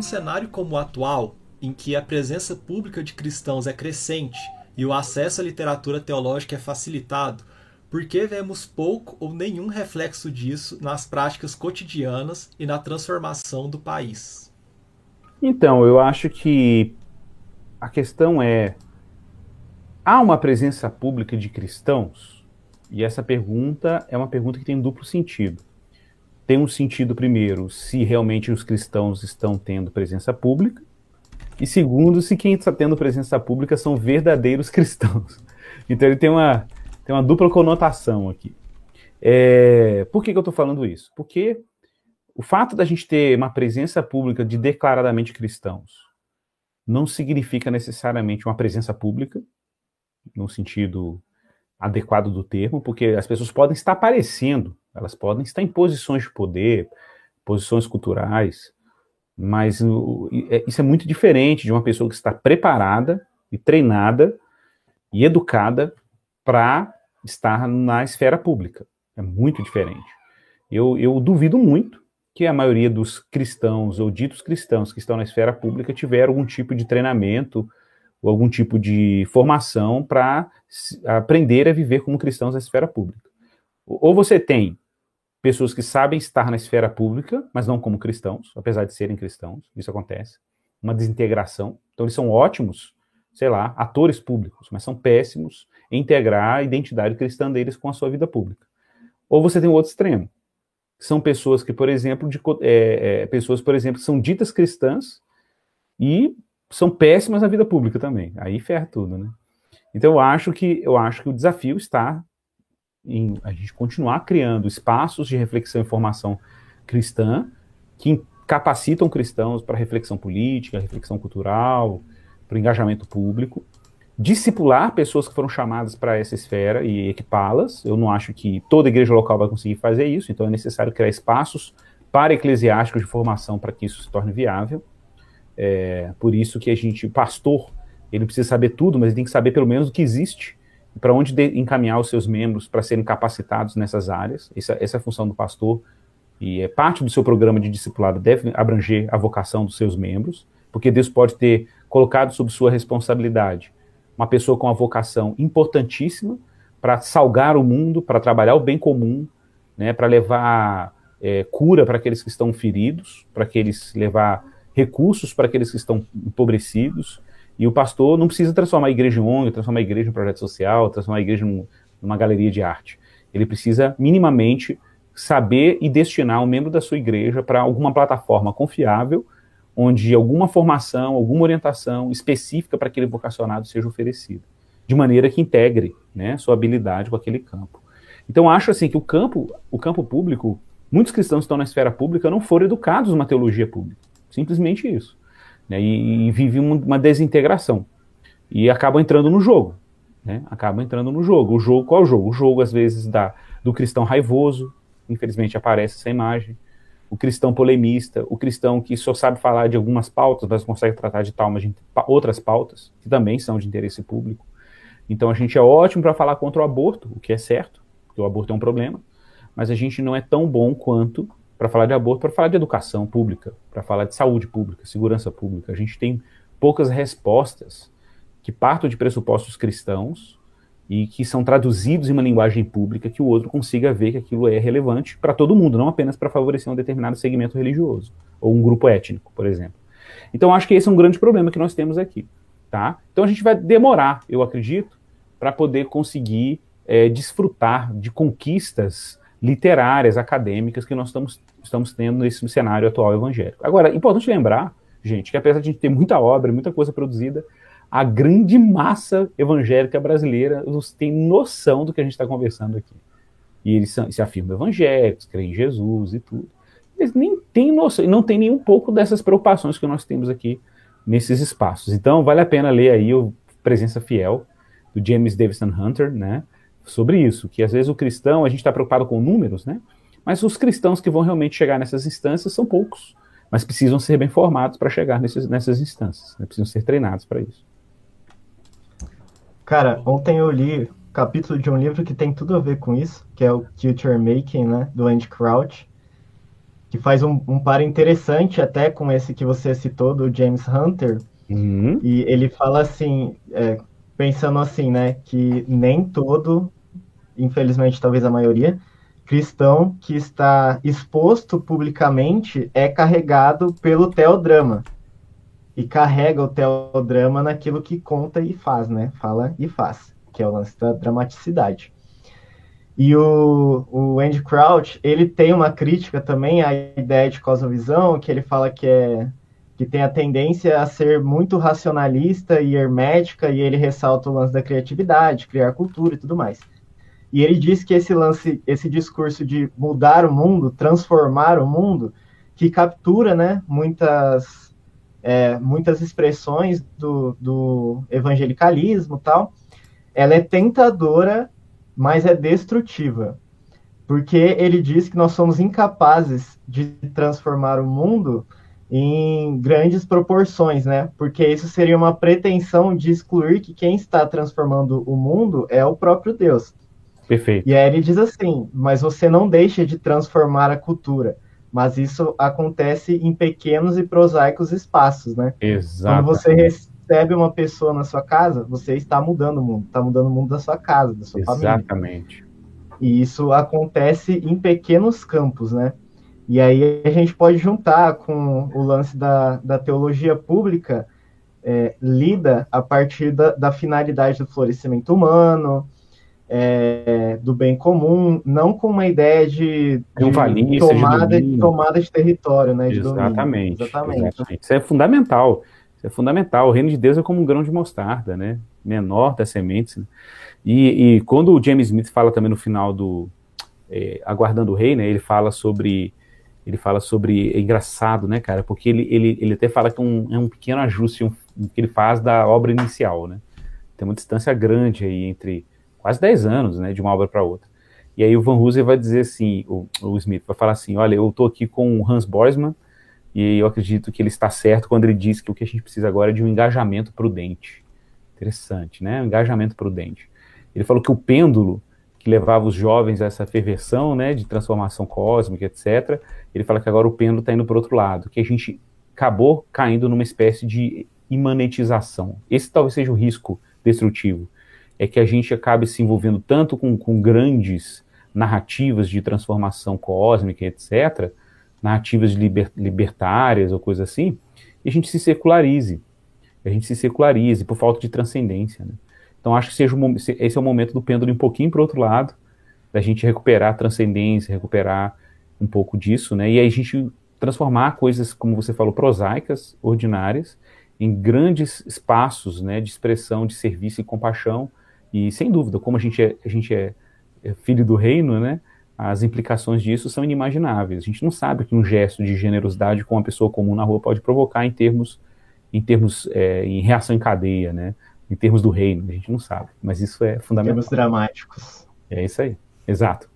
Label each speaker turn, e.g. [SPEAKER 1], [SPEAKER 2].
[SPEAKER 1] num cenário como o atual, em que a presença pública de cristãos é crescente e o acesso à literatura teológica é facilitado, por que vemos pouco ou nenhum reflexo disso nas práticas cotidianas e na transformação do país?
[SPEAKER 2] Então, eu acho que a questão é: há uma presença pública de cristãos? E essa pergunta é uma pergunta que tem duplo sentido. Tem um sentido, primeiro, se realmente os cristãos estão tendo presença pública, e segundo, se quem está tendo presença pública são verdadeiros cristãos. Então ele tem uma, tem uma dupla conotação aqui. É, por que, que eu estou falando isso? Porque o fato da gente ter uma presença pública de declaradamente cristãos não significa necessariamente uma presença pública, no sentido adequado do termo, porque as pessoas podem estar aparecendo, elas podem estar em posições de poder, posições culturais, mas é, isso é muito diferente de uma pessoa que está preparada e treinada e educada para estar na esfera pública. É muito diferente. Eu, eu duvido muito que a maioria dos cristãos ou ditos cristãos que estão na esfera pública tiveram algum tipo de treinamento algum tipo de formação para aprender a viver como cristãos na esfera pública. Ou você tem pessoas que sabem estar na esfera pública, mas não como cristãos, apesar de serem cristãos, isso acontece, uma desintegração. Então eles são ótimos, sei lá, atores públicos, mas são péssimos em integrar a identidade cristã deles com a sua vida pública. Ou você tem o outro extremo, são pessoas que, por exemplo, de, é, é, pessoas, por exemplo, são ditas cristãs e são péssimas na vida pública também. Aí ferra tudo, né? Então eu acho que eu acho que o desafio está em a gente continuar criando espaços de reflexão e formação cristã que capacitam cristãos para reflexão política, reflexão cultural, para o engajamento público, discipular pessoas que foram chamadas para essa esfera e equipá-las. Eu não acho que toda igreja local vai conseguir fazer isso, então é necessário criar espaços para eclesiásticos de formação para que isso se torne viável. É, por isso que a gente, pastor, ele precisa saber tudo, mas ele tem que saber pelo menos o que existe para onde encaminhar os seus membros para serem capacitados nessas áreas. Essa, essa, é a função do pastor e é parte do seu programa de discipulado deve abranger a vocação dos seus membros, porque Deus pode ter colocado sob sua responsabilidade uma pessoa com uma vocação importantíssima para salgar o mundo, para trabalhar o bem comum, né, para levar é, cura para aqueles que estão feridos, para aqueles levar recursos para aqueles que estão empobrecidos, e o pastor não precisa transformar a igreja em ONG, transformar a igreja em projeto social, transformar a igreja num, numa galeria de arte. Ele precisa minimamente saber e destinar um membro da sua igreja para alguma plataforma confiável, onde alguma formação, alguma orientação específica para aquele vocacionado seja oferecida, de maneira que integre né, sua habilidade com aquele campo. Então acho assim que o campo, o campo público, muitos cristãos que estão na esfera pública não foram educados numa teologia pública, simplesmente isso né, e, e vive uma desintegração. E acabam entrando no jogo. Né, acabam entrando no jogo. O jogo, qual é o jogo? O jogo, às vezes, da, do cristão raivoso, infelizmente aparece essa imagem, o cristão polemista, o cristão que só sabe falar de algumas pautas, mas consegue tratar de tal, de outras pautas, que também são de interesse público. Então a gente é ótimo para falar contra o aborto, o que é certo, porque o aborto é um problema, mas a gente não é tão bom quanto para falar de aborto, para falar de educação pública, para falar de saúde pública, segurança pública. A gente tem poucas respostas que partam de pressupostos cristãos e que são traduzidos em uma linguagem pública que o outro consiga ver que aquilo é relevante para todo mundo, não apenas para favorecer um determinado segmento religioso ou um grupo étnico, por exemplo. Então acho que esse é um grande problema que nós temos aqui, tá? Então a gente vai demorar, eu acredito, para poder conseguir é, desfrutar de conquistas literárias, acadêmicas que nós estamos, estamos tendo nesse cenário atual evangélico. Agora, é importante lembrar, gente, que apesar de a gente ter muita obra, muita coisa produzida, a grande massa evangélica brasileira tem noção do que a gente está conversando aqui. E eles se afirmam evangélicos, creem em Jesus e tudo. Eles nem têm noção, não tem nem um pouco dessas preocupações que nós temos aqui nesses espaços. Então, vale a pena ler aí o Presença Fiel, do James Davison Hunter, né? sobre isso, que às vezes o cristão, a gente está preocupado com números, né? Mas os cristãos que vão realmente chegar nessas instâncias são poucos, mas precisam ser bem formados para chegar nesses, nessas instâncias, né? precisam ser treinados para isso.
[SPEAKER 3] Cara, ontem eu li um capítulo de um livro que tem tudo a ver com isso, que é o Future Making, né, do Andy Crouch. que faz um, um par interessante até com esse que você citou, do James Hunter. Uhum. E ele fala assim, é, pensando assim, né, que nem todo, infelizmente talvez a maioria, cristão que está exposto publicamente é carregado pelo teodrama. E carrega o teodrama naquilo que conta e faz, né? Fala e faz, que é o lance da dramaticidade. E o, o Andy Crouch, ele tem uma crítica também à ideia de cosmovisão, que ele fala que é que tem a tendência a ser muito racionalista e hermética, e ele ressalta o lance da criatividade, criar cultura e tudo mais. E ele diz que esse lance, esse discurso de mudar o mundo, transformar o mundo, que captura né, muitas, é, muitas expressões do, do evangelicalismo tal, ela é tentadora, mas é destrutiva. Porque ele diz que nós somos incapazes de transformar o mundo em grandes proporções, né? Porque isso seria uma pretensão de excluir que quem está transformando o mundo é o próprio Deus.
[SPEAKER 2] Perfeito.
[SPEAKER 3] E aí ele diz assim: mas você não deixa de transformar a cultura, mas isso acontece em pequenos e prosaicos espaços, né?
[SPEAKER 2] Exato.
[SPEAKER 3] Quando você recebe uma pessoa na sua casa, você está mudando o mundo, está mudando o mundo da sua casa, da sua
[SPEAKER 2] Exatamente.
[SPEAKER 3] família.
[SPEAKER 2] Exatamente.
[SPEAKER 3] E isso acontece em pequenos campos, né? E aí a gente pode juntar com o lance da, da teologia pública é, lida a partir da, da finalidade do florescimento humano, é, do bem comum, não com uma ideia de,
[SPEAKER 2] de
[SPEAKER 3] tomada, de, tomada de território, né? De
[SPEAKER 2] exatamente, exatamente. exatamente. Isso é fundamental. Isso é fundamental. O reino de Deus é como um grão de mostarda, né? Menor das sementes. Né? E, e, quando o James Smith fala também no final do é, Aguardando o Rei, né? Ele fala sobre ele fala sobre é engraçado, né, cara? Porque ele, ele, ele até fala que um, é um pequeno ajuste um, que ele faz da obra inicial, né? Tem uma distância grande aí entre quase 10 anos, né, de uma obra para outra. E aí o Van Hooser vai dizer assim, o, o Smith vai falar assim, olha, eu estou aqui com o Hans Boisman e eu acredito que ele está certo quando ele diz que o que a gente precisa agora é de um engajamento prudente. Interessante, né? Um engajamento prudente. Ele falou que o pêndulo que levava os jovens a essa ferversão, né, de transformação cósmica, etc. Ele fala que agora o pêndulo está indo para outro lado, que a gente acabou caindo numa espécie de imanetização. Esse talvez seja o risco destrutivo é que a gente acabe se envolvendo tanto com, com grandes narrativas de transformação cósmica, etc., narrativas liber, libertárias ou coisa assim, e a gente se secularize. A gente se secularize por falta de transcendência. Né? Então acho que seja um, esse é o momento do pêndulo um pouquinho para o outro lado, da gente recuperar a transcendência, recuperar um pouco disso, né? E aí a gente transformar coisas, como você falou, prosaicas, ordinárias, em grandes espaços, né, de expressão, de serviço e compaixão, e sem dúvida, como a gente é, a gente é, é filho do reino, né? As implicações disso são inimagináveis. A gente não sabe o que um gesto de generosidade com uma pessoa comum na rua pode provocar em termos, em termos, é, em reação em cadeia, né? Em termos do reino, a gente não sabe. Mas isso é fundamental.
[SPEAKER 3] Termos dramáticos.
[SPEAKER 2] É isso aí, exato.